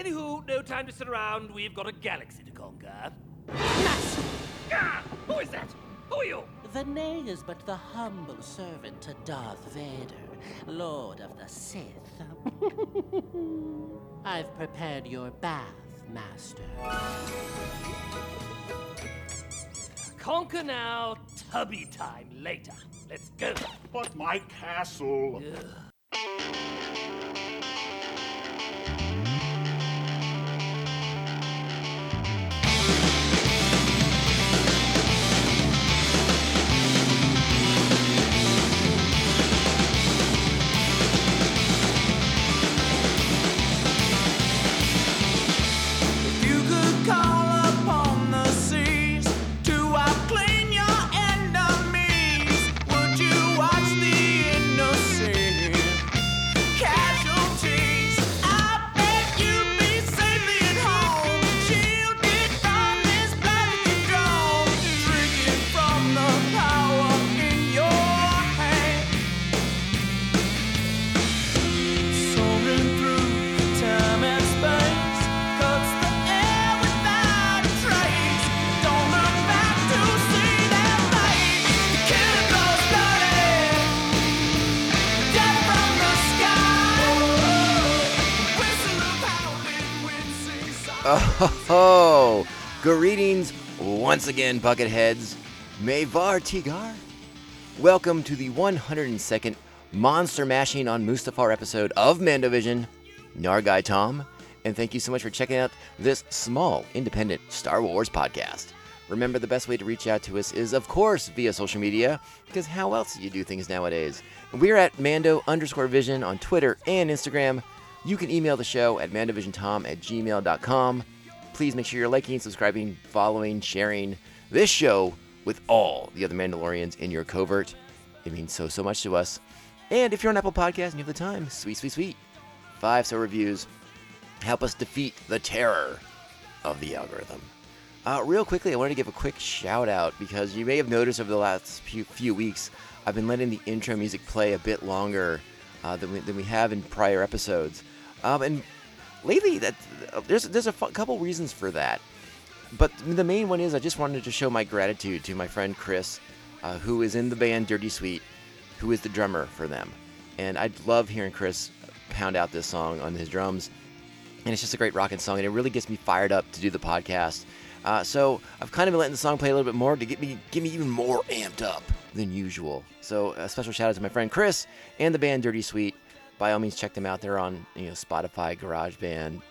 Anywho, no time to sit around. We've got a galaxy to conquer. Master, Ah! Who is that? Who are you? Vaneé is but the humble servant to Darth Vader, Lord of the Sith. I've prepared your bath, Master. Conquer now, tubby time later. Let's go. But my castle. If greetings once again, Bucketheads. Mayvar Tigar. Welcome to the 102nd Monster Mashing on Mustafar episode of Mandovision. Nargai Tom, and thank you so much for checking out this small, independent Star Wars podcast. Remember, the best way to reach out to us is, of course, via social media, because how else do you do things nowadays? We're at Mando underscore Vision on Twitter and Instagram. You can email the show at mandovisiontom at gmail.com. Please make sure you're liking, subscribing, following, sharing this show with all the other Mandalorians in your covert. It means so, so much to us. And if you're on Apple Podcasts and you have the time, sweet, sweet, sweet. Five star reviews help us defeat the terror of the algorithm. Uh, real quickly, I wanted to give a quick shout out because you may have noticed over the last few, few weeks, I've been letting the intro music play a bit longer uh, than, we, than we have in prior episodes. Um, and lately, that there's there's a couple reasons for that. But the main one is I just wanted to show my gratitude to my friend Chris, uh, who is in the band Dirty Sweet, who is the drummer for them. And I love hearing Chris pound out this song on his drums and it's just a great rocking song, and it really gets me fired up to do the podcast. Uh, so I've kind of been letting the song play a little bit more to get me get me even more amped up than usual. So a special shout out to my friend Chris and the band Dirty Sweet. By all means, check them out. They're on you know Spotify, GarageBand,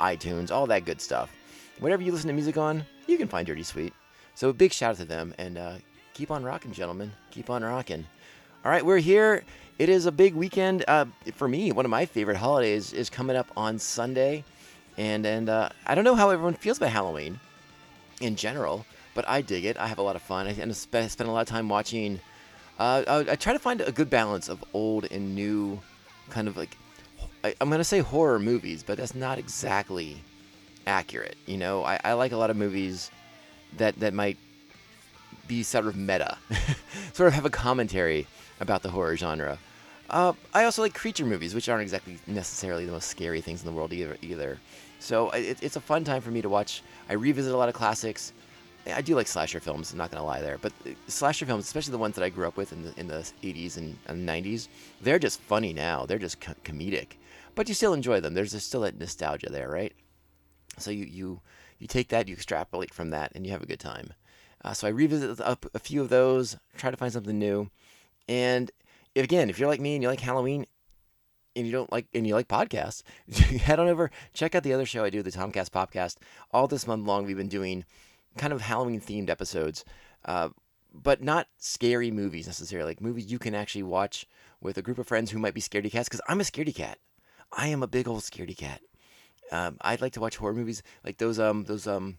iTunes, all that good stuff. Whatever you listen to music on, you can find Dirty Sweet. So a big shout out to them, and uh, keep on rocking, gentlemen. Keep on rocking. All right, we're here. It is a big weekend uh, for me. One of my favorite holidays is coming up on Sunday, and and uh, I don't know how everyone feels about Halloween in general, but I dig it. I have a lot of fun. I and sp- spend a lot of time watching. Uh, I, I try to find a good balance of old and new, kind of like I, I'm gonna say horror movies, but that's not exactly accurate. You know, I, I like a lot of movies that that might be sort of meta, sort of have a commentary about the horror genre. Uh, I also like creature movies, which aren't exactly necessarily the most scary things in the world either. either. So it, it's a fun time for me to watch. I revisit a lot of classics. I do like slasher films. I'm not gonna lie there, but slasher films, especially the ones that I grew up with in the in the 80s and, and 90s, they're just funny now. They're just co- comedic, but you still enjoy them. There's still that nostalgia there, right? So you you you take that, you extrapolate from that, and you have a good time. Uh, so I revisit up a few of those, try to find something new, and again, if you're like me and you like Halloween, and you don't like and you like podcasts, head on over, check out the other show I do, the Tomcast Podcast. All this month long, we've been doing kind of Halloween themed episodes, uh, but not scary movies necessarily. Like movies you can actually watch with a group of friends who might be scaredy cats. Because I'm a scaredy cat. I am a big old scaredy cat. Um, I'd like to watch horror movies like those um those um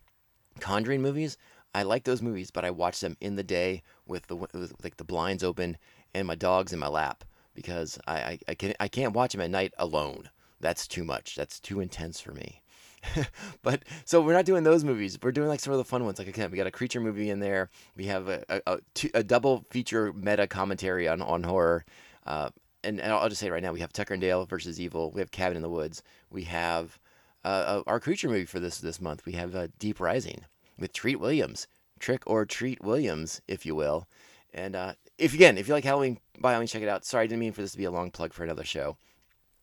Conjuring movies. I like those movies, but I watch them in the day with the with, like the blinds open and my dog's in my lap because I, I, I can I can't watch them at night alone. That's too much. That's too intense for me. but so we're not doing those movies. We're doing like some of the fun ones. Like again, we got a creature movie in there. We have a a, a, two, a double feature meta commentary on on horror. Uh, and, and I'll just say right now, we have Tucker and Dale versus Evil. We have Cabin in the Woods. We have uh, our creature movie for this this month. We have uh, Deep Rising with Treat Williams, Trick or Treat Williams, if you will. And uh, if again, if you like Halloween, by all means check it out. Sorry, I didn't mean for this to be a long plug for another show.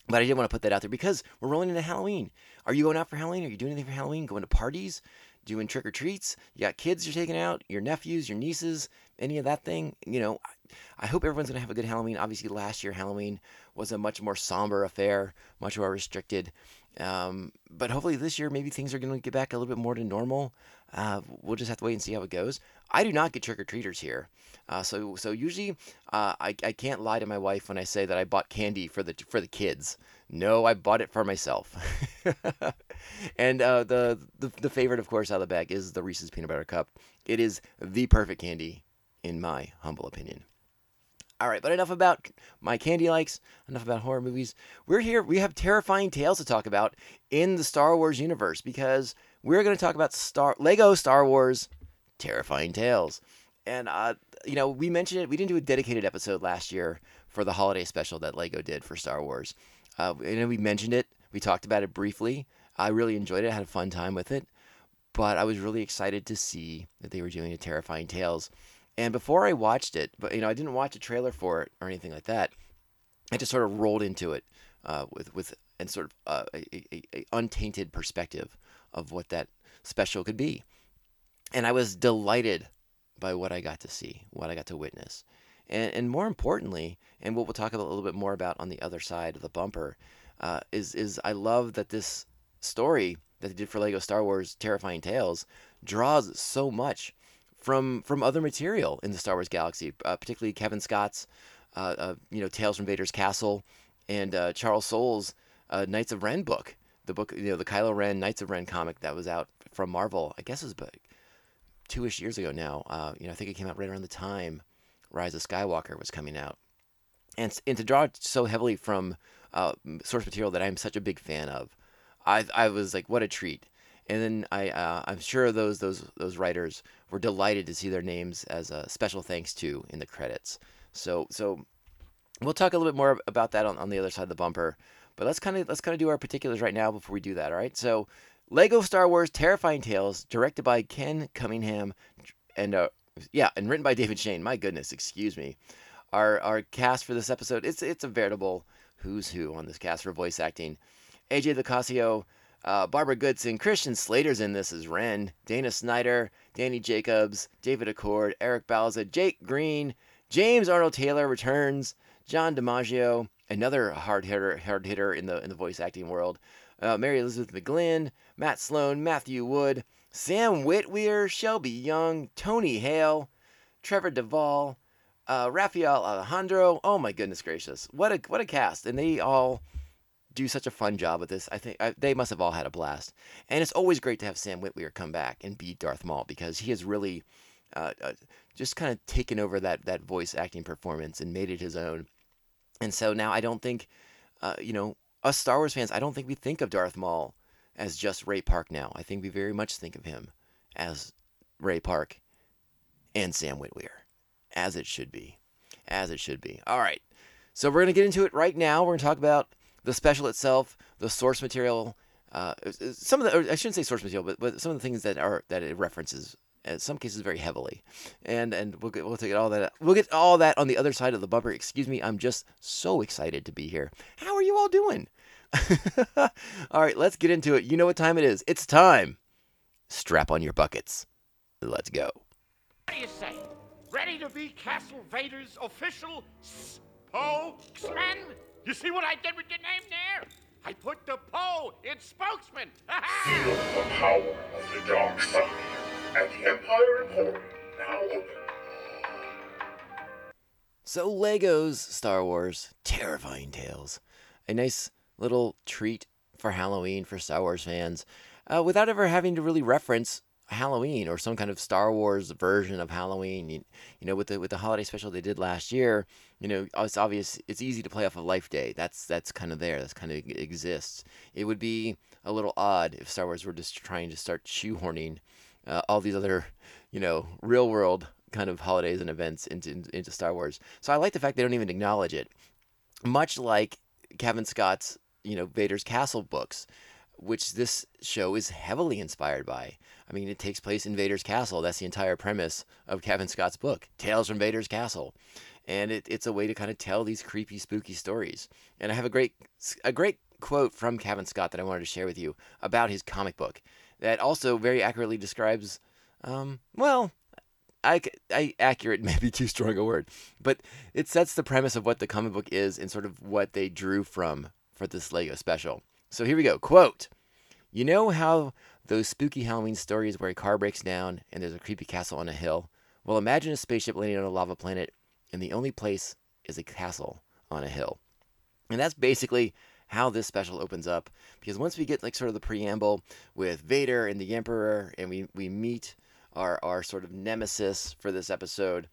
But I did want to put that out there because we're rolling into Halloween. Are you going out for Halloween? Are you doing anything for Halloween? Going to parties? Doing trick or treats? You got kids you're taking out? Your nephews, your nieces? Any of that thing? You know, I hope everyone's going to have a good Halloween. Obviously, last year Halloween was a much more somber affair, much more restricted. Um, but hopefully this year, maybe things are going to get back a little bit more to normal. Uh, we'll just have to wait and see how it goes. I do not get trick or treaters here, uh, so so usually uh, I, I can't lie to my wife when I say that I bought candy for the for the kids. No, I bought it for myself. and uh, the, the the favorite, of course, out of the bag is the Reese's peanut butter cup. It is the perfect candy, in my humble opinion. All right, but enough about my candy likes, enough about horror movies. We're here, we have terrifying tales to talk about in the Star Wars universe because we're going to talk about Star Lego Star Wars Terrifying Tales. And uh, you know, we mentioned it, we didn't do a dedicated episode last year for the holiday special that Lego did for Star Wars. Uh, and we mentioned it, we talked about it briefly. I really enjoyed it, I had a fun time with it. But I was really excited to see that they were doing a Terrifying Tales and before I watched it, but you know, I didn't watch a trailer for it or anything like that. I just sort of rolled into it uh, with with and sort of uh, a, a, a, untainted perspective of what that special could be, and I was delighted by what I got to see, what I got to witness, and and more importantly, and what we'll talk about a little bit more about on the other side of the bumper, uh, is is I love that this story that they did for Lego Star Wars Terrifying Tales draws so much from from other material in the Star Wars galaxy, uh, particularly Cavan Scott's, uh, uh, you know, Tales from Vader's Castle, and uh, Charles Soule's uh, Knights of Ren book, the book, you know, the Kylo Ren Knights of Ren comic that was out from Marvel. I guess it was about two-ish years ago now. You know, I think it came out right around the time Rise of Skywalker was coming out, and and to draw so heavily from source material that I'm such a big fan of, I I was like, what a treat and then I uh, I'm sure those those those writers were delighted to see their names as a special thanks to in the credits. So so we'll talk a little bit more about that on, on the other side of the bumper. But let's kind of let's kind of do our particulars right now before we do that. All right. So Lego Star Wars Terrifying Tales, directed by Ken Cunningham, and uh, yeah, and written by David Shayne. My goodness, excuse me. Our our cast for this episode it's it's a veritable who's who on this cast for voice acting. AJ Locascio, uh, Barbara Goodson, Christian Slater's in this as Ren, Dana Snyder, Danny Jacobs, David Acord, Eric Bauza, Jake Green, James Arnold Taylor returns, John DiMaggio, another hard hitter, hard hitter in the in the voice acting world, uh, Mary Elizabeth McGlynn, Matt Sloan, Matthew Wood, Sam Witwer, Shelby Young, Tony Hale, Trevor Devall, uh, Rafael Alejandro. Oh my goodness gracious, what a what a cast! And they all do such a fun job with this. I think I, they must have all had a blast. And it's always great to have Sam Witwer come back and be Darth Maul because he has really uh, uh, just kind of taken over that that voice acting performance and made it his own. And so now I don't think, uh, you know, us Star Wars fans, I don't think we think of Darth Maul as just Ray Park now. I think we very much think of him as Ray Park and Sam Witwer, as it should be, as it should be. All right. So we're to get into it right now. We're to talk about the special itself, the source material, uh, some of the I shouldn't say source material, but, but some of the things that are that it references in some cases very heavily, and and we'll get we'll take all that we'll get all that on the other side of the bumper. Excuse me, I'm just so excited to be here. How are you all doing? all right, let's get into it. You know what time it is? It's time. Strap on your buckets. Let's go. What do you say? Ready to be Castle Vader's official spokesman? You see what I did with your name there? I put the Poe in spokesman. Feel the power of the dark side at the Empire Emporium, now open. So, Legos Star Wars Terrifying Tales. A nice little treat for Halloween for Star Wars fans uh, without ever having to really reference Halloween or some kind of Star Wars version of Halloween. You, you know, with the with the holiday special they did last year, you know, it's obvious it's easy to play off of Life Day. That's that's kind of there. That's kind of exists. It would be a little odd if Star Wars were just trying to start shoehorning uh, all these other, you know, real world kind of holidays and events into into Star Wars. So I like the fact they don't even acknowledge it. Much like Cavan Scott's, you know, Vader's Castle books which this show is heavily inspired by. I mean, it takes place in Vader's castle. That's the entire premise of Cavan Scott's book, Tales from Vader's Castle. And it, it's a way to kind of tell these creepy, spooky stories. And I have a great, a great quote from Cavan Scott that I wanted to share with you about his comic book that also very accurately describes, um, well, I, I accurate may be too strong a word, but it sets the premise of what the comic book is and sort of what they drew from for this Lego special. So here we go. Quote You know how those spooky Halloween stories where a car breaks down and there's a creepy castle on a hill? Well, imagine a spaceship landing on a lava planet and the only place is a castle on a hill. And that's basically how this special opens up because once we get like sort of the preamble with Vader and the Emperor and we, we meet our, our sort of nemesis for this episode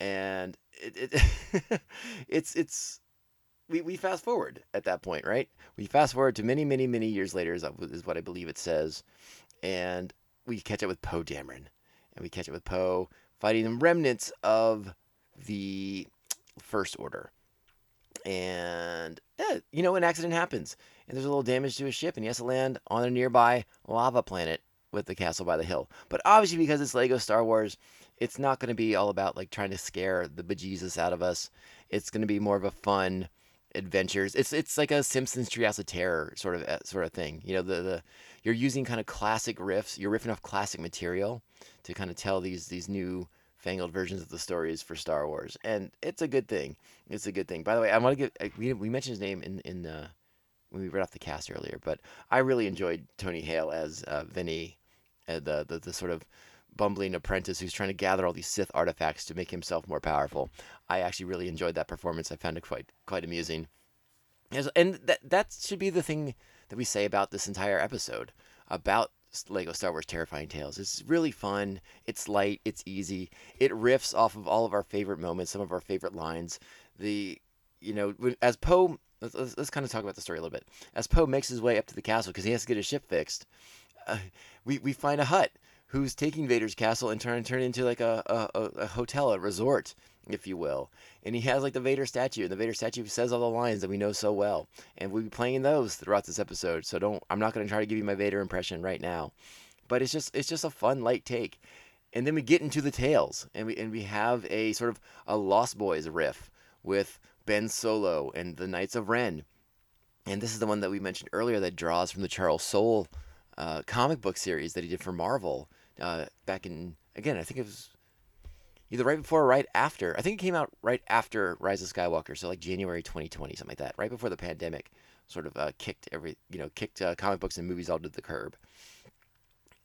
and it, it it's it's we, we fast forward at that point, right? We fast forward to many, many, many years later, is, is what I believe it says. And we catch up with Poe Dameron. And we catch up with Poe fighting the remnants of the First Order. And, yeah, you know, an accident happens. And there's a little damage to his ship, and he has to land on a nearby lava planet with the castle by the hill. But obviously, because it's Lego Star Wars, it's not going to be all about like trying to scare the bejesus out of us. It's going to be more of a fun, adventures. It's it's like a Simpsons Treehouse of Terror sort of uh, sort of thing. You know, the the you're using kind of classic riffs. You're riffing off classic material to kind of tell these these new fangled versions of the stories for Star Wars, and it's a good thing. It's a good thing. By the way, I want to give we we mentioned his name in in uh, when we read off the cast earlier, but I really enjoyed Tony Hale as uh, Vinny, uh, the, the the sort of bumbling apprentice who's trying to gather all these Sith artifacts to make himself more powerful. I actually really enjoyed that performance. I found it quite quite amusing. And that that should be the thing that we say about this entire episode about Lego Star Wars Terrifying Tales. It's really fun. It's light. It's easy. It riffs off of all of our favorite moments, some of our favorite lines. The you know as Poe. Let's, let's, kind of talk about the story a little bit. As Poe makes his way up to the castle because he has to get his ship fixed, uh, we we find a hut who's taking Vader's castle and trying to turn it into like a, a, a hotel, a resort, if you will. And he has like the Vader statue, and the Vader statue says all the lines that we know so well. And we'll be playing those throughout this episode. So don't I'm not gonna try to give you my Vader impression right now. But it's just it's just a fun light take. And then we get into the tales and we and we have a sort of a Lost Boys riff with Ben Solo and the Knights of Ren. And this is the one that we mentioned earlier that draws from the Charles Soule uh, comic book series that he did for Marvel uh, back in again. I think it was either right before or right after. I think it came out right after Rise of Skywalker, so like January 2020, something like that. Right before the pandemic sort of uh, kicked every you know kicked uh, comic books and movies all to the curb.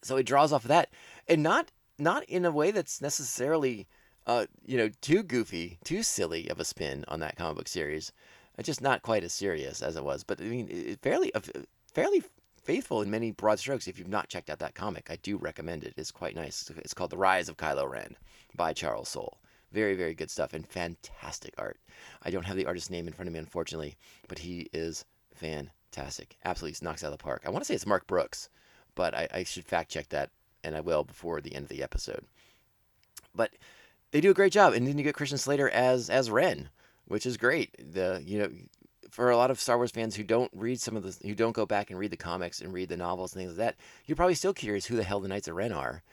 So it draws off of that, and not not in a way that's necessarily uh, you know too goofy, too silly of a spin on that comic book series. It's just not quite as serious as it was, but I mean, it, fairly fairly faithful in many broad strokes. If you've not checked out that comic, I do recommend it. It's quite nice. It's called The Rise of Kylo Ren by Charles Soule. Very, very good stuff and fantastic art. I don't have the artist's name in front of me, unfortunately, but he is fantastic. Absolutely knocks out of the park. I want to say it's Mark Brooks, but I, I should fact check that, and I will before the end of the episode. But they do a great job, and then you get Christian Slater as as Ren, which is great. The you know for a lot of Star Wars fans who don't read some of the who don't go back and read the comics and read the novels and things like that, you're probably still curious who the hell the Knights of Ren are,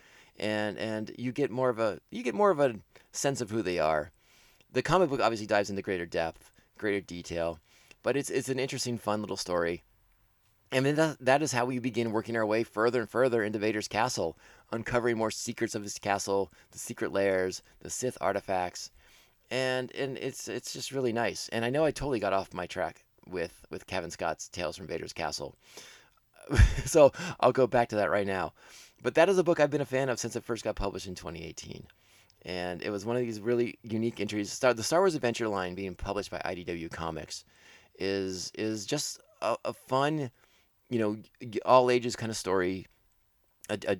and and you get more of a you get more of a sense of who they are. The comic book obviously dives into greater depth, greater detail, but it's it's an interesting, fun little story. And then that, that is how we begin working our way further and further into Vader's castle, uncovering more secrets of his castle, the secret lairs, the Sith artifacts, and and it's it's just really nice. And I know I totally got off my track with with Cavan Scott's Tales from Vader's Castle, so I'll go back to that right now. But that is a book I've been a fan of since it first got published in 2018, and it was one of these really unique entries. Star, the Star Wars Adventure line being published by IDW Comics is is just a, a fun, you know, all ages kind of story. A, a,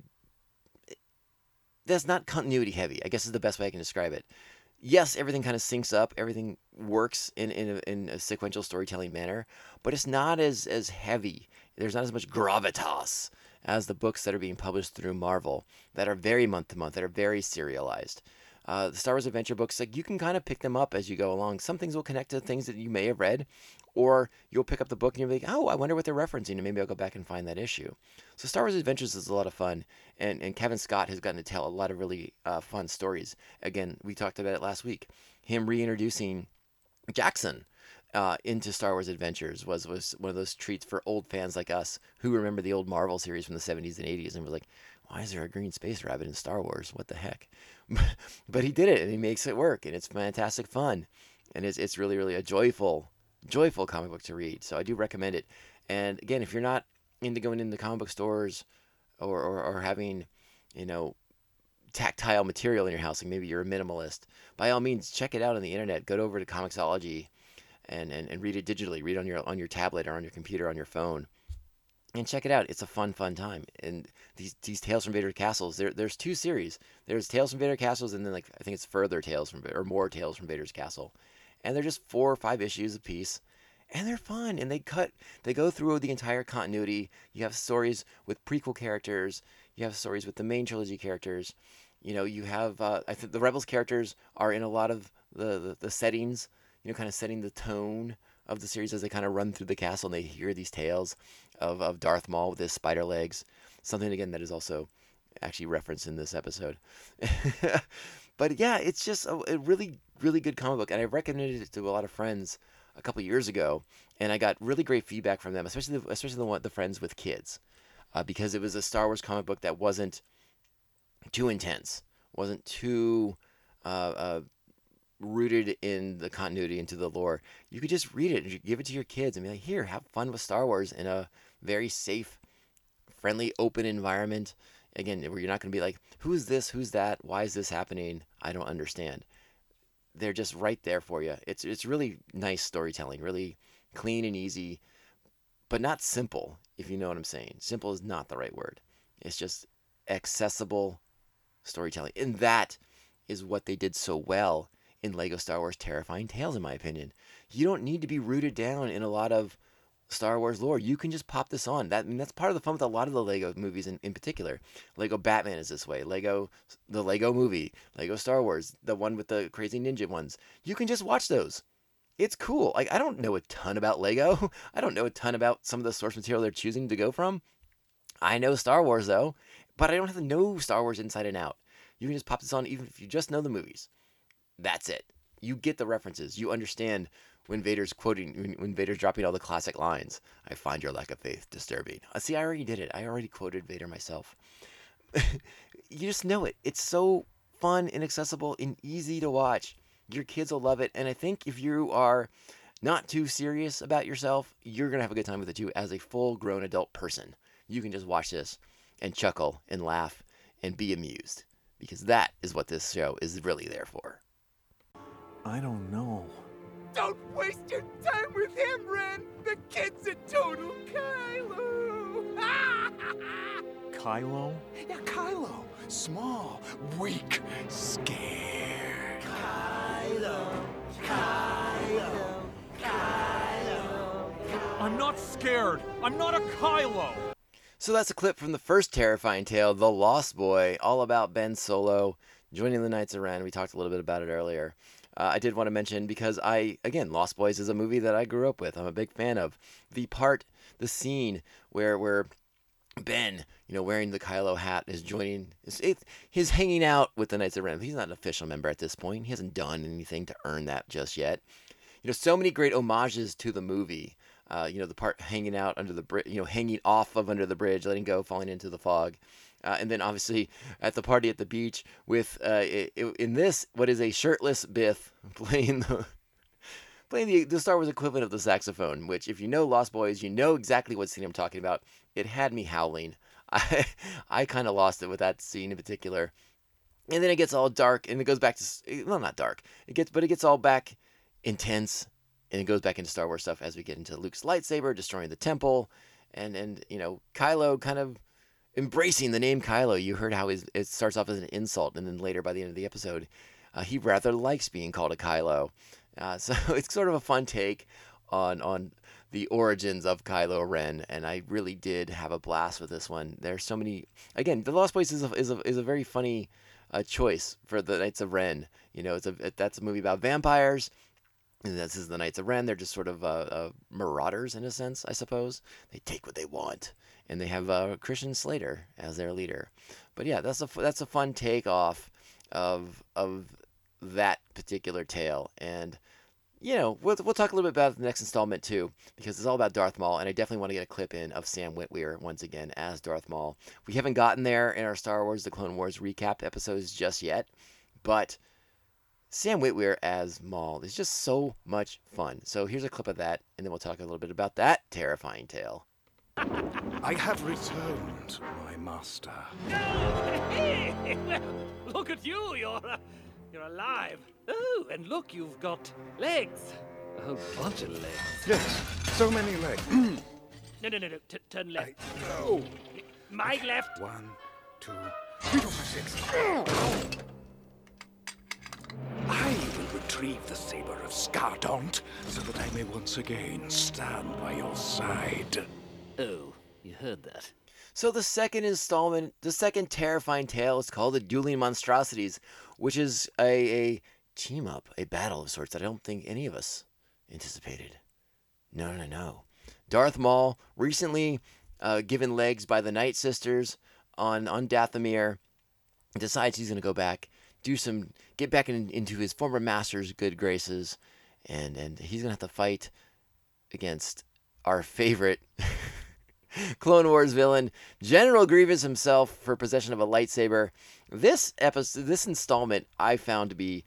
that's not continuity heavy. I guess is the best way I can describe it yes, everything kind of syncs up, everything works in in a, in a sequential storytelling manner, but it's not as as heavy. There's not as much gravitas as the books that are being published through Marvel that are very month to month, that are very serialized. Uh, the Star Wars adventure books, like you can kind of pick them up as you go along. Some things will connect to things that you may have read, or you'll pick up the book and you'll be like, oh, I wonder what they're referencing, and maybe I'll go back and find that issue. So Star Wars Adventures is a lot of fun, and, and Cavan Scott has gotten to tell a lot of really uh, fun stories. Again, we talked about it last week. Him reintroducing Jaxxon uh, into Star Wars Adventures was was one of those treats for old fans like us who remember the old Marvel series from the 70s and 80s and was like, why is there a green space rabbit in Star Wars? What the heck? but he did it and he makes it work and it's fantastic fun and it's it's really really a joyful joyful comic book to read. So I do recommend it. And again, if you're not into going into comic book stores or, or, or having, you know, tactile material in your house, like maybe you're a minimalist, by all means, check it out on the internet. Go over to Comixology and, and, and read it digitally. Read on your on your tablet or on your computer on your phone. And check it out. It's a fun, fun time. And these these Tales from Vader Castles. There, there's two series. There's Tales from Vader Castles, and then like I think it's further Tales from or more Tales from Vader's Castle and they're just four or five issues a piece and they're fun and they cut they go through the entire continuity. You have stories with prequel characters you have stories with the main trilogy characters you know you have uh, i think the rebels characters are in a lot of the, the, the settings you know kind of setting the tone of the series as they kind of run through the castle and they hear these tales of, of darth maul with his spider legs. Something again that is also actually referenced in this episode but yeah it's just a, a really really good comic book, and I recommended it to a lot of friends a couple years ago, and I got really great feedback from them, especially the, especially the one the friends with kids, uh, because it was a Star Wars comic book that wasn't too intense, wasn't too uh, uh, rooted in the continuity into the lore. You could just read it and give it to your kids and be like, "Here, have fun with Star Wars in a very safe, friendly, open environment." Again, where you're not going to be like, "Who's this? Who's that? Why is this happening? I don't understand." they're just right there for you. It's it's really nice storytelling, really clean and easy, but not simple, if you know what I'm saying. Simple is not the right word. It's just accessible storytelling. And that is what they did so well in Lego Star Wars Terrifying Tales, in my opinion. You don't need to be rooted down in a lot of Star Wars lore. You can just pop this on. That I mean, that's part of the fun with a lot of the Lego movies in, in particular. Lego Batman is this way. Lego the Lego movie, Lego Star Wars, the one with the crazy ninja ones. You can just watch those. It's cool. Like I don't know a ton about Lego. I don't know a ton about some of the source material they're choosing to go from. I know Star Wars though, but I don't have to know Star Wars inside and out. You can just pop this on even if you just know the movies. That's it. You get the references. You understand when Vader's quoting, when, when Vader's dropping all the classic lines. I find your lack of faith disturbing. Uh, see, I already did it. I already quoted Vader myself. you just know it. It's so fun and accessible and easy to watch. Your kids will love it. And I think if you are not too serious about yourself, you're going to have a good time with it too as a full grown adult person. You can just watch this and chuckle and laugh and be amused because that is what this show is really there for. I don't know. Don't waste your time with him, Ren! The kid's a total Kylo! Kylo? yeah, Kylo. Small, weak, scared. Kylo. Kylo. Kylo. Kylo. I'm not scared. I'm not a Kylo. So that's a clip from the first terrifying tale, The Lost Boy, all about Ben Solo joining the Knights of Ren. We talked a little bit about it earlier. Uh, I did want to mention because I, again, Lost Boys is a movie that I grew up with. I'm a big fan of the part, the scene where where Ben, you know, wearing the Kylo hat is joining. Is, it, he's hanging out with the Knights of Ren. He's not an official member at this point. He hasn't done anything to earn that just yet. You know, so many great homages to the movie. Uh, you know, the part hanging out under the bridge, you know, hanging off of under the bridge, letting go, falling into the fog. Uh, and then obviously at the party at the beach with uh, in this what is a shirtless Biff playing the playing the, the Star Wars equivalent of the saxophone. Which, if you know Lost Boys, you know exactly what scene I'm talking about. It had me howling. I I kind of lost it with that scene in particular. And then it gets all dark, and it goes back to well, not dark. It gets, but it gets all back intense, and it goes back into Star Wars stuff as we get into Luke's lightsaber destroying the temple, and and you know Kylo kind of embracing the name Kylo. You heard how it starts off as an insult, and then later by the end of the episode, uh, he rather likes being called a Kylo. Uh, so it's sort of a fun take on on the origins of Kylo Ren, and I really did have a blast with this one. There's so many. Again, The Lost Boys is a, is a, is a very funny uh, choice for the Knights of Ren. You know, it's a that's a movie about vampires. And this is the Knights of Ren. They're just sort of uh, uh, marauders in a sense, I suppose. They take what they want, and they have uh, Christian Slater as their leader. But yeah, that's a that's a fun take off of of that particular tale, and you know we'll we'll talk a little bit about the next installment too, because it's all about Darth Maul, and I definitely want to get a clip in of Sam Witwer once again as Darth Maul. We haven't gotten there in our Star Wars: The Clone Wars recap episodes just yet, but Sam Witwer as Maul is just so much fun. So here's a clip of that, and then we'll talk a little bit about that terrifying tale. I have returned, my master. Hey, well, look at you. You're uh, you're alive. Oh, and look, you've got legs. A whole bunch of legs. Yes, so many legs. No, no, no, no. T- turn left. oh, My left. one, two, three, four, five, six. I will retrieve the saber of Skardont so that I may once again stand by your side. Oh, you heard that. So the second installment, the second terrifying tale is called the Dueling Monstrosities, which is a, a team up, a battle of sorts that I don't think any of us anticipated. No, no, no. Darth Maul, recently uh, given legs by the Night Sisters on on Dathomir, decides he's going to go back, do some, get back in, into his former master's good graces, and and he's going to have to fight against our favorite Clone Wars villain, General Grievous himself, for possession of a lightsaber. This episode, this installment, I found to be,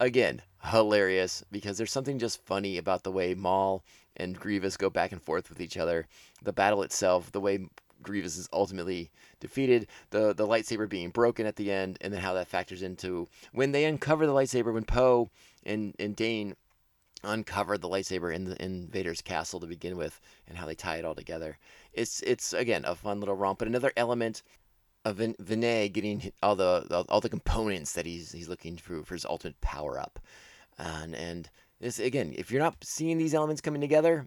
again, hilarious because there's something just funny about the way Maul and Grievous go back and forth with each other. The battle itself, the way Grievous is ultimately defeated, the the lightsaber being broken at the end, and then how that factors into when they uncover the lightsaber when Poe and and Dane uncover the lightsaber in the in Vader's castle to begin with, and how they tie it all together. It's it's again a fun little romp, but another element of Vin- Vaneé getting all the all the components that he's he's looking for for his ultimate power up, and and this again, if you're not seeing these elements coming together,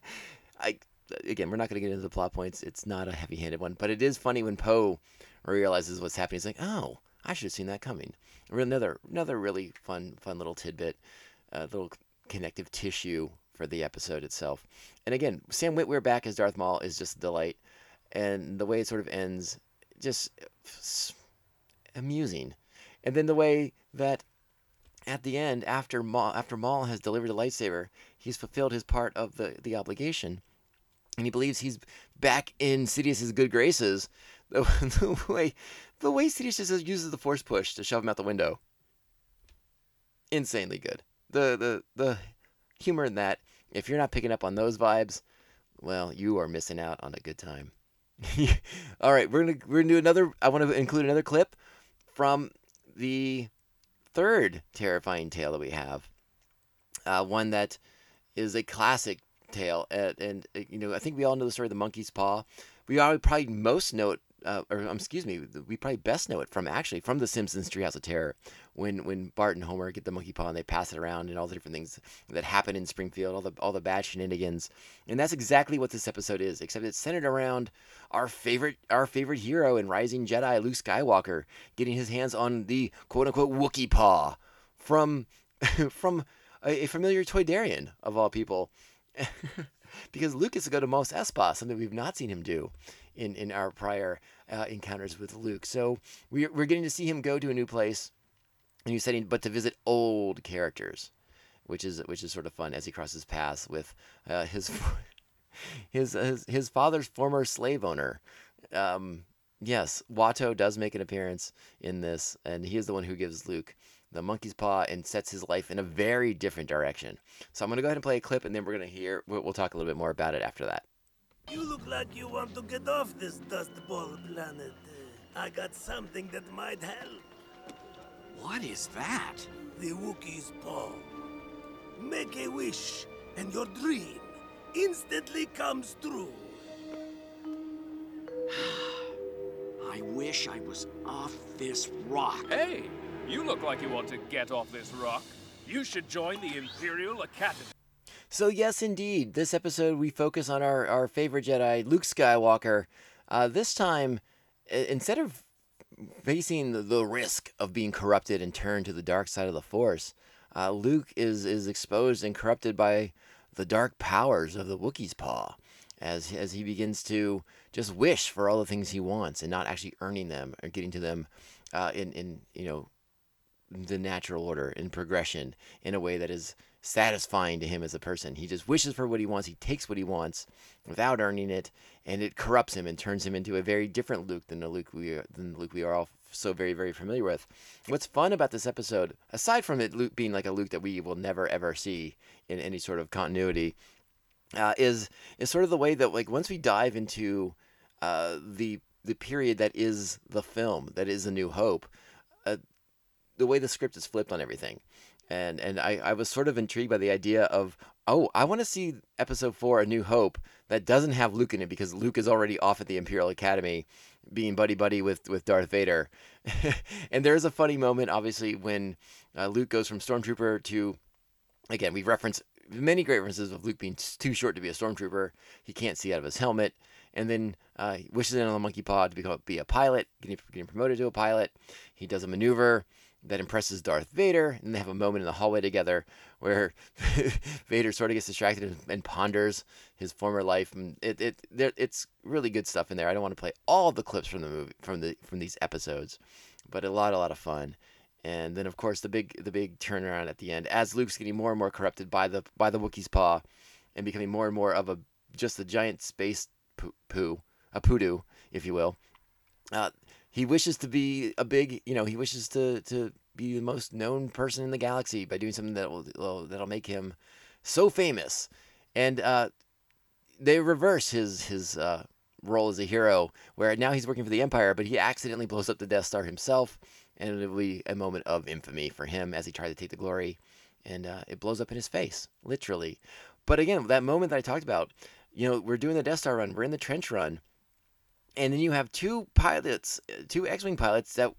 I again we're not going to get into the plot points. It's not a heavy-handed one, but it is funny when Poe realizes what's happening. He's like, oh, I should have seen that coming. Another another really fun fun little tidbit, a little connective tissue for the episode itself. And again, Sam Witwer back as Darth Maul is just a delight, and the way it sort of ends, just amusing. And then the way that at the end, after Maul, after Maul has delivered the lightsaber, he's fulfilled his part of the, the obligation, and he believes he's back in Sidious's good graces. The, the way the way Sidious just uses the Force push to shove him out the window, insanely good. The the the humor in that. If you're not picking up on those vibes, well, you are missing out on a good time. All right, we're gonna we're gonna do another. I want to include another clip from the third terrifying tale that we have. Uh, one that is a classic tale, and, you know I think we all know the story of the monkey's paw. We all probably most know it, uh, or um, excuse me, we probably best know it from actually from the Simpsons Treehouse of Terror, when when Bart and Homer get the monkey paw and they pass it around, and all the different things that happen in Springfield, all the all the bad shenanigans, and that's exactly what this episode is. Except it's centered around our favorite our favorite hero and rising Jedi, Luke Skywalker, getting his hands on the quote unquote Wookie paw from from a, a familiar Toydarian of all people. because Lucas to go to Mos Espa, something we've not seen him do in, in our prior uh, encounters with Luke. So we're, we're getting to see him go to a new place, a new setting, but to visit old characters, which is which is sort of fun as he crosses paths with uh, his, his his his father's former slave owner. Um, yes, Watto does make an appearance in this, and he is the one who gives Luke the monkey's paw and sets his life in a very different direction. So I'm going to go ahead and play a clip, and then we're going to hear, we'll talk a little bit more about it after that. You look like you want to get off this dust ball planet. Uh, I got something that might help. What is that? The Wookiee's paw. Make a wish, and your dream instantly comes true. I wish I was off this rock. Hey, you look like you want to get off this rock. You should join the Imperial Academy. So, yes, indeed, this episode we focus on our, our favorite Jedi, Luke Skywalker. Uh, this time, instead of facing the, the risk of being corrupted and turned to the dark side of the Force, uh, Luke is is exposed and corrupted by the dark powers of the Wookiee's paw, as as he begins to just wish for all the things he wants and not actually earning them or getting to them uh, in in you know the natural order in progression in a way that is satisfying to him as a person. He just wishes for what he wants. He takes what he wants without earning it, and it corrupts him and turns him into a very different Luke than the Luke we are, than the Luke we are all so very very familiar with. What's fun about this episode, aside from it Luke being like a Luke that we will never ever see in any sort of continuity, uh, is is sort of the way that like once we dive into uh, the the period that is the film that is A New Hope, uh, the way the script is flipped on everything. And and I, I was sort of intrigued by the idea of, oh, I want to see episode four, A New Hope, that doesn't have Luke in it because Luke is already off at the Imperial Academy being buddy buddy with, with Darth Vader. and there is a funny moment, obviously, when uh, Luke goes from Stormtrooper to, again, we reference many great references of Luke being too short to be a Stormtrooper. He can't see out of his helmet. And then uh, he wishes in on the monkey pod to become be a pilot, getting, getting promoted to a pilot. He does a maneuver that impresses Darth Vader, and they have a moment in the hallway together where Vader sort of gets distracted and, ponders his former life. And it, it it's really good stuff in there. I don't want to play all the clips from the movie from the from these episodes, but a lot a lot of fun. And then of course the big the big turnaround at the end as Luke's getting more and more corrupted by the by the Wookiee's paw, and becoming more and more of a just a giant space poo, poo a poodoo, if you will. Uh, he wishes to be a big, you know, he wishes to to be the most known person in the galaxy by doing something that will that'll make him so famous. And uh, they reverse his his uh, role as a hero, where now he's working for the Empire, but he accidentally blows up the Death Star himself, and it'll be a moment of infamy for him as he tried to take the glory, and uh, it blows up in his face, literally. But again, that moment that I talked about, you know, we're doing the Death Star run, we're in the trench run and then you have two pilots, two X-wing pilots that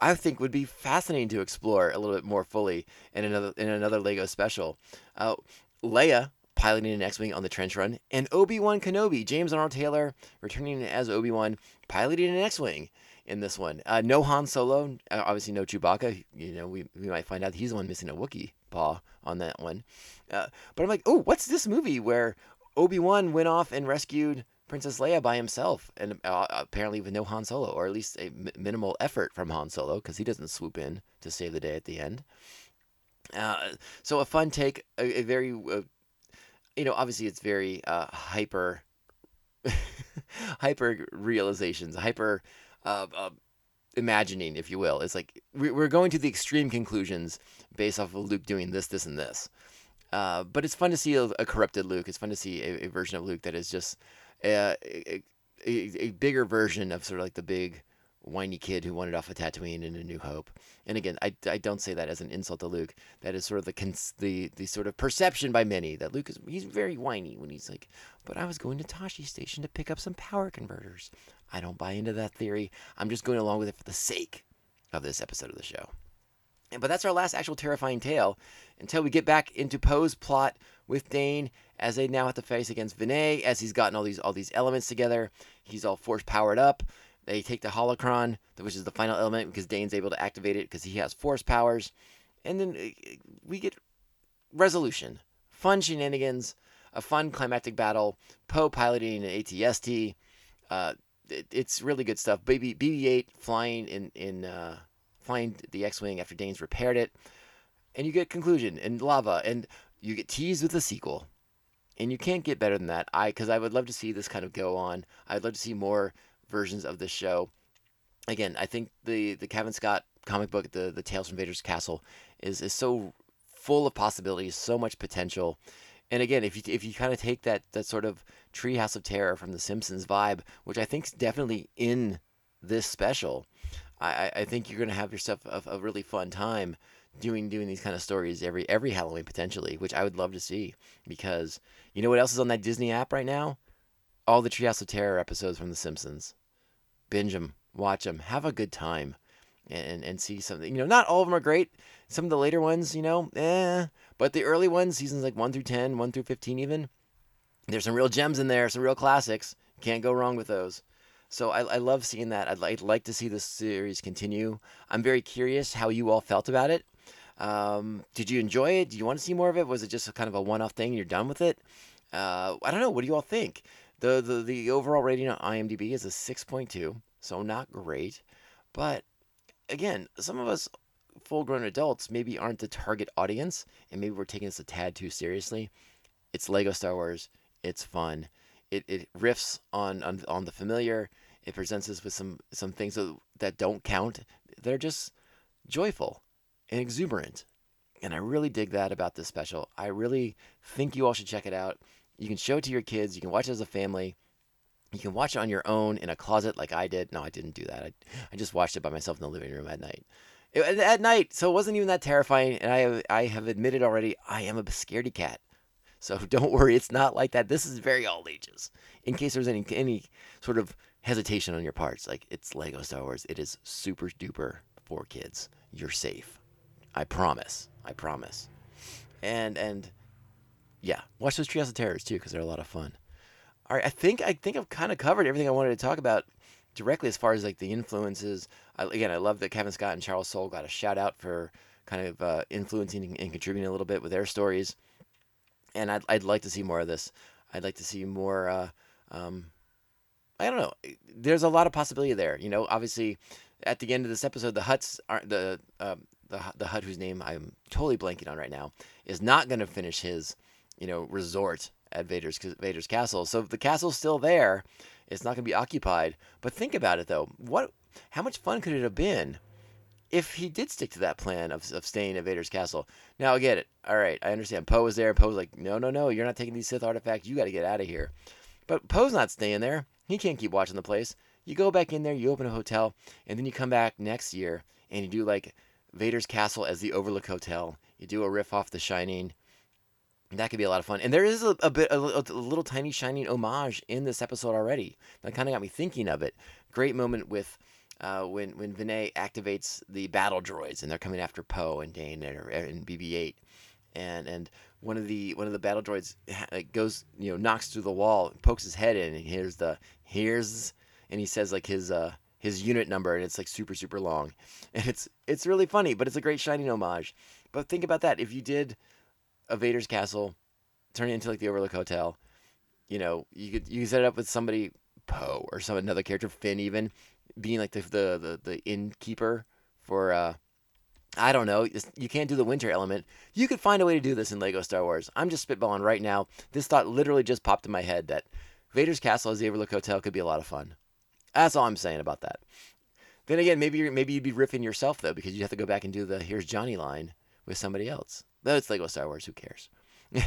I think would be fascinating to explore a little bit more fully in another in another Lego special. Uh, Leia piloting an X-wing on the trench run, and Obi Wan Kenobi, James Arnold Taylor returning as Obi Wan, piloting an X-wing in this one. Uh, no Han Solo, uh, obviously no Chewbacca. You know, we, we might find out he's the one missing a Wookiee paw on that one. Uh, but I'm like, oh, what's this movie where Obi Wan went off and rescued Princess Leia by himself, and uh, apparently with no Han Solo, or at least a m- minimal effort from Han Solo, because he doesn't swoop in to save the day at the end. Uh, so a fun take, a, a very, uh, you know, obviously it's very uh, hyper, hyper realizations, hyper uh, uh, imagining, if you will. It's like we're going to the extreme conclusions based off of Luke doing this, this, and this. but it's fun to see a, a, corrupted Luke. It's fun to see a, a version of Luke that is just a, a, a, bigger version of sort of like the big whiny kid who wanted off of Tatooine in A New Hope. And again, I, I don't say that as an insult to Luke. That is sort of the cons- the the sort of perception by many that Luke is he's very whiny when he's like, but I was going to Tosche Station to pick up some power converters. I don't buy into that theory. I'm just going along with it for the sake of this episode of the show. But that's our last actual terrifying tale until we get back into Poe's plot with Dane as they now have to face against Vaneé as he's gotten all these all these elements together. He's all force powered up. They take the holocron, which is the final element, because Dane's able to activate it because he has force powers. And then uh, we get resolution, fun shenanigans, a fun climactic battle. Poe piloting an ATST. Uh, it, it's really good stuff. Baby BB-8 flying in in uh, flying the X-wing after Dane's repaired it, and you get conclusion and lava, and you get teased with a sequel and you can't get better than that. I because I would love to see this kind of go on. I'd love to see more versions of this show. Again, I think the the Cavan Scott comic book, the the Tales from Vader's Castle, is is so full of possibilities, so much potential. And again, if you if you kind of take that that sort of Treehouse of Terror from The Simpsons vibe, which I think is definitely in this special, I, I think you're gonna have yourself a, a really fun time doing doing these kind of stories every every Halloween potentially, which I would love to see because you know what else is on that Disney app right now? All the Treehouse of Terror episodes from The Simpsons. Binge them, watch them, have a good time, and and see something. You know, not all of them are great. Some of the later ones, you know, eh. But the early ones, seasons like one through 10, 1 through fifteen, even, there's some real gems in there, some real classics. Can't go wrong with those. So I, I love seeing that. I'd I'd like to see this series continue. I'm very curious how you all felt about it. Um, did you enjoy it? Do you want to see more of it? Was it just kind of a one-off thing? You're done with it? Uh, I don't know. What do you all think? The, the the overall rating on IMDb is a 6.2, so not great. But again, some of us full-grown adults maybe aren't the target audience, and maybe we're taking this a tad too seriously. It's Lego Star Wars. It's fun. It, it riffs on, on on the familiar. It presents us with some some things that, that don't count. They're just joyful and exuberant. And I really dig that about this special. I really think you all should check it out. You can show it to your kids. You can watch it as a family. You can watch it on your own in a closet like I did. No, I didn't do that. I, I just watched it by myself in the living room at night. It- at night, so it wasn't even that terrifying. And I have, I have admitted already, I am a scaredy cat. So don't worry, it's not like that. This is very all ages. In case there's any any sort of hesitation on your parts, like it's Lego Star Wars. It is super duper for kids. You're safe. I promise. I promise. And and yeah, watch those Treehouse of Terrors too because they're a lot of fun. All right, I think I think I've kind of covered everything I wanted to talk about directly as far as like the influences. I, again, I love that Cavan Scott and Charles Soule got a shout out for kind of uh, influencing and, contributing a little bit with their stories. And I'd I'd like to see more of this. I'd like to see more. Uh, um, I don't know. There's a lot of possibility there. You know, obviously, at the end of this episode, the Hutts aren't the um, the the Hutt whose name I'm totally blanking on right now is not going to finish his you know resort at Vader's Vader's castle. So the castle's still there. It's not going to be occupied. But think about it though. What? How much fun could it have been if he did stick to that plan of, of staying at Vader's castle? Now I get it. All right, I understand. Poe was there. and Poe was like, no, no, no. You're not taking these Sith artifacts. You got to get out of here. But Poe's not staying there. He can't keep watching the place. You go back in there, you open a hotel, and then you come back next year and you do like Vader's castle as the Overlook Hotel. You do a riff off The Shining. That could be a lot of fun. And there is a, a bit, a, a little tiny Shining homage in this episode already. That kind of got me thinking of it. Great moment with uh, when when Vaneé activates the battle droids and they're coming after Poe and Dane and, and BB-8, and and one of the one of the battle droids goes you know knocks through the wall, pokes his head in, and here's the here's and he says like his uh his unit number and it's like super super long, and it's it's really funny, but it's a great Shining homage. But think about that if you did a Vader's castle, turn it into like the Overlook Hotel. You know, you could you could set it up with somebody Poe or some another character, Finn even, being like the the the, the innkeeper for uh I don't know. You can't do the winter element. You could find a way to do this in Lego Star Wars. I'm just spitballing right now. This thought literally just popped in my head that Vader's castle as the Overlook Hotel could be a lot of fun. That's all I'm saying about that. Then again, maybe you're, maybe you'd be riffing yourself though because you have to go back and do the "Here's Johnny" line with somebody else. Though it's Lego Star Wars, who cares?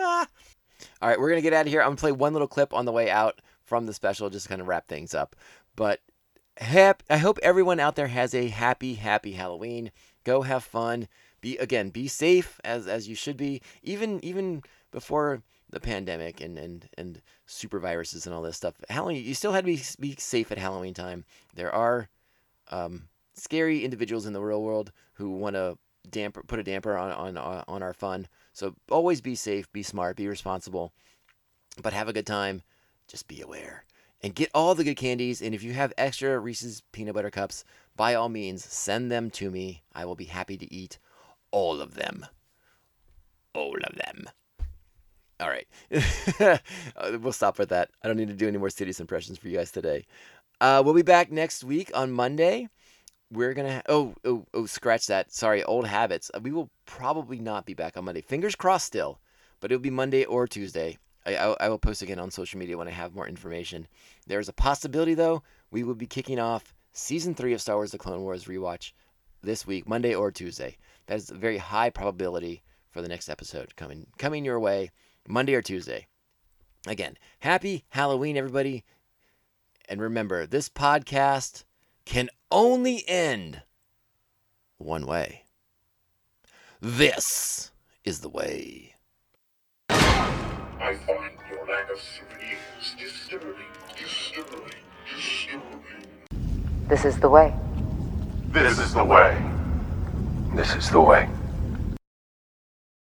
All right, we're gonna get out of here. I'm gonna play one little clip on the way out from the special, just to kind of wrap things up. But hap- I hope everyone out there has a happy, happy Halloween. Go have fun. Be again, be safe as as you should be. Even even before the pandemic and and and super viruses and all this stuff. Halloween, you still had to be be safe at Halloween time. There are um, scary individuals in the real world who want to damper put a damper on on uh, on our fun. So always be safe, be smart, be responsible, but have a good time. Just be aware and get all the good candies. And if you have extra Reese's peanut butter cups, by all means, send them to me. I will be happy to eat all of them. All of them. All right. Uh, we'll stop with that. I don't need to do any more Sidious impressions for you guys today. Uh, we'll be back next week on Monday. We're gonna ha- oh oh oh scratch that. Sorry, old habits. Uh, We will probably not be back on Monday. Fingers crossed still, but it'll be Monday or Tuesday. I, I, I will post again on social media when I have more information. There's a possibility though we will be kicking off season three of Star Wars: The Clone Wars rewatch this week, Monday or Tuesday. That is a very high probability for the next episode coming coming your way, Monday or Tuesday. Again, happy Halloween, everybody. And remember, this podcast can only end one way. This is the way. I find your lack of souvenirs disturbing, disturbing, disturbing. This is the way. This is the way. This is the way.